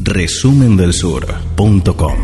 resumendelsur.com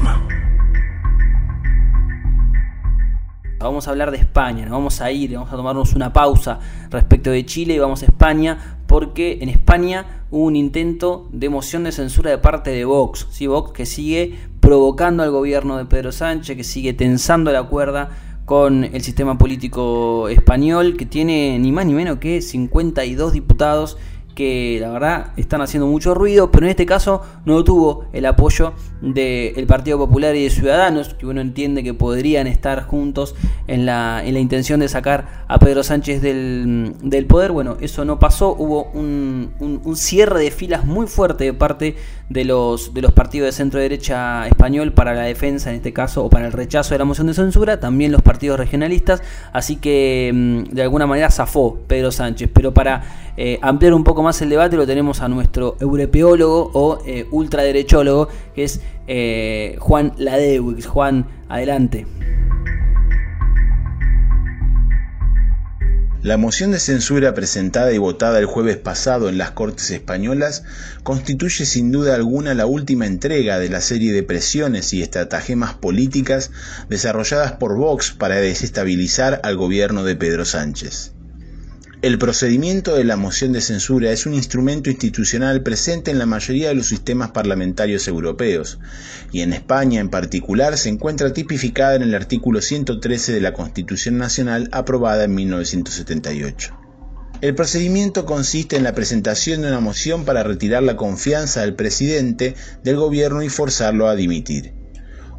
Vamos a hablar de España, nos vamos a ir, vamos a tomarnos una pausa respecto de Chile y vamos a España porque en España hubo un intento de moción de censura de parte de Vox, ¿sí? Vox que sigue provocando al gobierno de Pedro Sánchez, que sigue tensando la cuerda con el sistema político español, que tiene ni más ni menos que 52 diputados que la verdad están haciendo mucho ruido, pero en este caso no tuvo el apoyo del Partido Popular y de Ciudadanos, que uno entiende que podrían estar juntos en la, en la intención de sacar a Pedro Sánchez del, del poder. Bueno, eso no pasó, hubo un, un, cierre de filas muy fuerte de parte de los, de los partidos de centro derecha español para la defensa, en este caso, o para el rechazo de la moción de censura, también los partidos regionalistas, así que mm, de alguna manera zafó Pedro Sánchez, pero para eh, ampliar un poco más el debate lo tenemos a nuestro europeólogo o eh, ultraderechólogo, que es eh, Juan Ladewix. Juan, adelante. La moción de censura presentada y votada el jueves pasado en las Cortes Españolas constituye sin duda alguna la última entrega de la serie de presiones y estratagemas políticas desarrolladas por Vox para desestabilizar al gobierno de Pedro Sánchez. El procedimiento de la moción de censura es un instrumento institucional presente en la mayoría de los sistemas parlamentarios europeos, y en España en particular se encuentra tipificada en el artículo 113 de la Constitución Nacional aprobada en 1978. El procedimiento consiste en la presentación de una moción para retirar la confianza del presidente del gobierno y forzarlo a dimitir.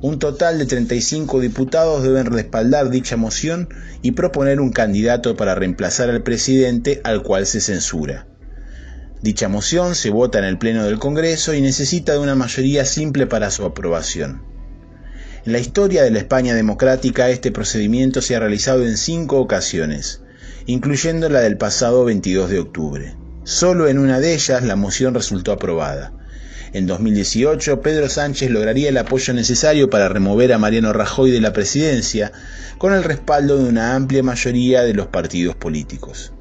Un total de 35 diputados deben respaldar dicha moción y proponer un candidato para reemplazar al presidente al cual se censura. Dicha moción se vota en el Pleno del Congreso y necesita de una mayoría simple para su aprobación. En la historia de la España democrática este procedimiento se ha realizado en cinco ocasiones, incluyendo la del pasado 22 de octubre. Solo en una de ellas la moción resultó aprobada. En 2018, Pedro Sánchez lograría el apoyo necesario para remover a Mariano Rajoy de la presidencia, con el respaldo de una amplia mayoría de los partidos políticos.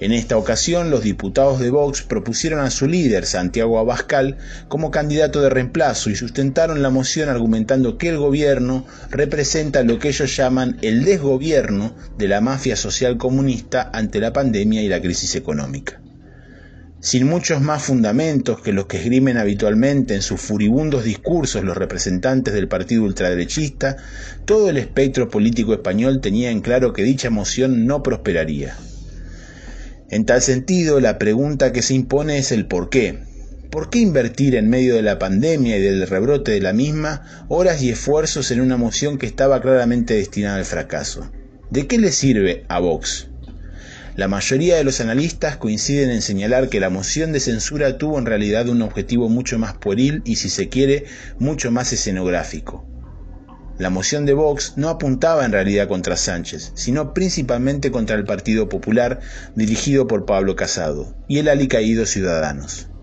En esta ocasión, los diputados de Vox propusieron a su líder, Santiago Abascal, como candidato de reemplazo y sustentaron la moción argumentando que el gobierno representa lo que ellos llaman el desgobierno de la mafia social comunista ante la pandemia y la crisis económica sin muchos más fundamentos que los que esgrimen habitualmente en sus furibundos discursos los representantes del partido ultraderechista, todo el espectro político español tenía en claro que dicha moción no prosperaría. En tal sentido, la pregunta que se impone es el por qué. ¿Por qué invertir en medio de la pandemia y del rebrote de la misma horas y esfuerzos en una moción que estaba claramente destinada al fracaso? ¿De qué le sirve a Vox? La mayoría de los analistas coinciden en señalar que la moción de censura tuvo en realidad un objetivo mucho más pueril y, si se quiere, mucho más escenográfico. La moción de Vox no apuntaba en realidad contra Sánchez, sino principalmente contra el Partido Popular dirigido por Pablo Casado y el alicaído Ciudadanos.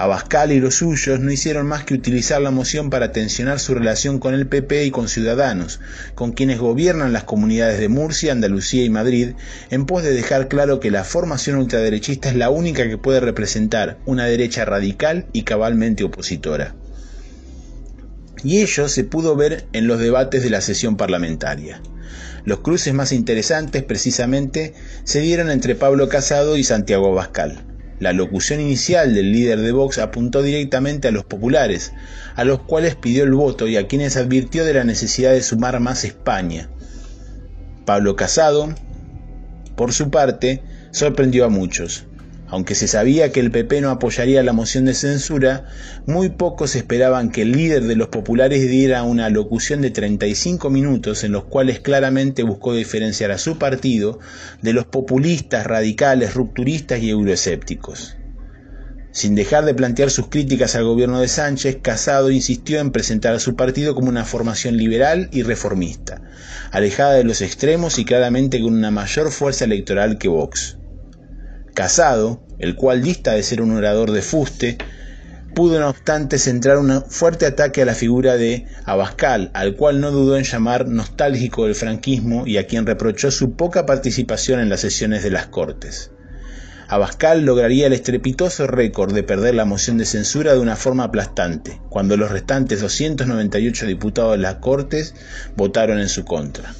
Abascal y los suyos no hicieron más que utilizar la moción para tensionar su relación con el PP y con Ciudadanos, con quienes gobiernan las comunidades de Murcia, Andalucía y Madrid, en pos de dejar claro que la formación ultraderechista es la única que puede representar una derecha radical y cabalmente opositora. Y ello se pudo ver en los debates de la sesión parlamentaria. Los cruces más interesantes precisamente se dieron entre Pablo Casado y Santiago Abascal. La locución inicial del líder de Vox apuntó directamente a los populares, a los cuales pidió el voto y a quienes advirtió de la necesidad de sumar más España. Pablo Casado, por su parte, sorprendió a muchos. Aunque se sabía que el PP no apoyaría la moción de censura, muy pocos esperaban que el líder de los populares diera una locución de 35 minutos en los cuales claramente buscó diferenciar a su partido de los populistas, radicales, rupturistas y euroescépticos. Sin dejar de plantear sus críticas al gobierno de Sánchez, Casado insistió en presentar a su partido como una formación liberal y reformista, alejada de los extremos y claramente con una mayor fuerza electoral que Vox. Casado, el cual dista de ser un orador de fuste, pudo no obstante centrar un fuerte ataque a la figura de Abascal, al cual no dudó en llamar nostálgico del franquismo y a quien reprochó su poca participación en las sesiones de las Cortes. Abascal lograría el estrepitoso récord de perder la moción de censura de una forma aplastante, cuando los restantes 298 diputados de las Cortes votaron en su contra.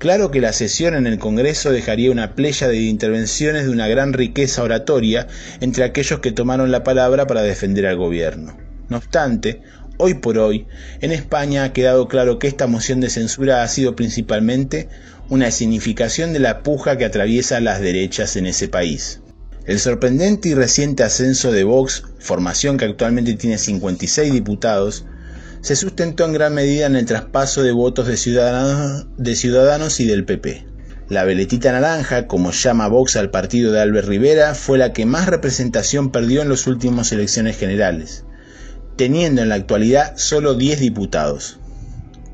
Claro que la sesión en el Congreso dejaría una playa de intervenciones de una gran riqueza oratoria entre aquellos que tomaron la palabra para defender al gobierno. No obstante, hoy por hoy, en España ha quedado claro que esta moción de censura ha sido principalmente una significación de la puja que atraviesa las derechas en ese país. El sorprendente y reciente ascenso de Vox, formación que actualmente tiene 56 diputados, se sustentó en gran medida en el traspaso de votos de ciudadanos, y del PP. La veletita naranja, como llama Vox al partido de Albert Rivera, fue la que más representación perdió en las últimas elecciones generales, teniendo en la actualidad solo 10 diputados.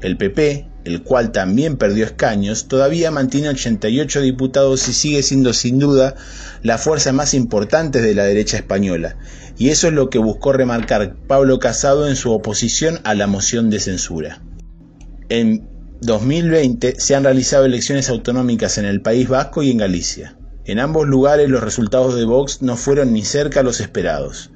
El PP, el cual también perdió escaños, todavía mantiene 88 diputados y sigue siendo sin duda la fuerza más importante de la derecha española, y eso es lo que buscó remarcar Pablo Casado en su oposición a la moción de censura. En 2020 se han realizado elecciones autonómicas en el País Vasco y en Galicia. En ambos lugares los resultados de Vox no fueron ni cerca los esperados.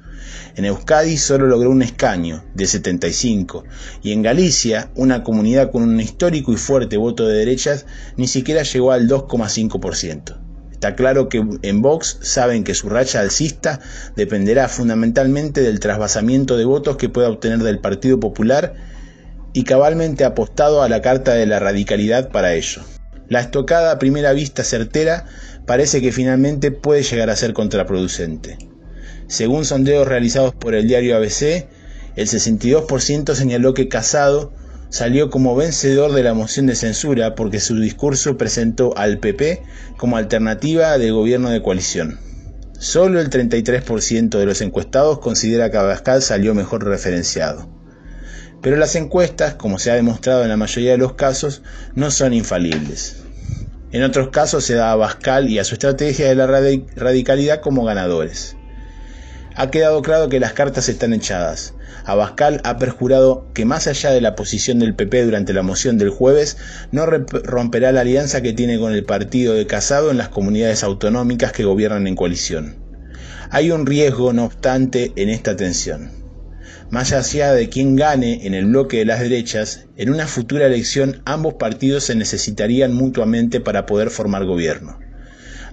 En Euskadi solo logró un escaño, de 75, y en Galicia, una comunidad con un histórico y fuerte voto de derechas, ni siquiera llegó al 2,5%. Está claro que en Vox saben que su racha alcista dependerá fundamentalmente del trasvasamiento de votos que pueda obtener del Partido Popular y cabalmente apostado a la carta de la radicalidad para ello. La estocada a primera vista certera parece que finalmente puede llegar a ser contraproducente. Según sondeos realizados por el diario ABC, el 62% señaló que Casado salió como vencedor de la moción de censura porque su discurso presentó al PP como alternativa de gobierno de coalición. Solo el 33% de los encuestados considera que Abascal salió mejor referenciado. Pero las encuestas, como se ha demostrado en la mayoría de los casos, no son infalibles. En otros casos se da a Abascal y a su estrategia de la radicalidad como ganadores. Ha quedado claro que las cartas están echadas. Abascal ha perjurado que más allá de la posición del PP durante la moción del jueves, no romperá la alianza que tiene con el partido de Casado en las comunidades autonómicas que gobiernan en coalición. Hay un riesgo, no obstante, en esta tensión. Más allá de quien gane en el bloque de las derechas, en una futura elección ambos partidos se necesitarían mutuamente para poder formar gobierno.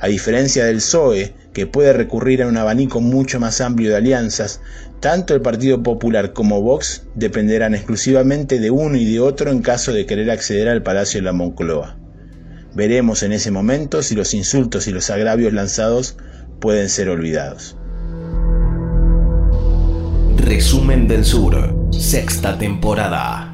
A diferencia del PSOE, que puede recurrir a un abanico mucho más amplio de alianzas, tanto el Partido Popular como Vox dependerán exclusivamente de uno y de otro en caso de querer acceder al Palacio de la Moncloa. Veremos en ese momento si los insultos y los agravios lanzados pueden ser olvidados. Resumen del Sur, sexta temporada.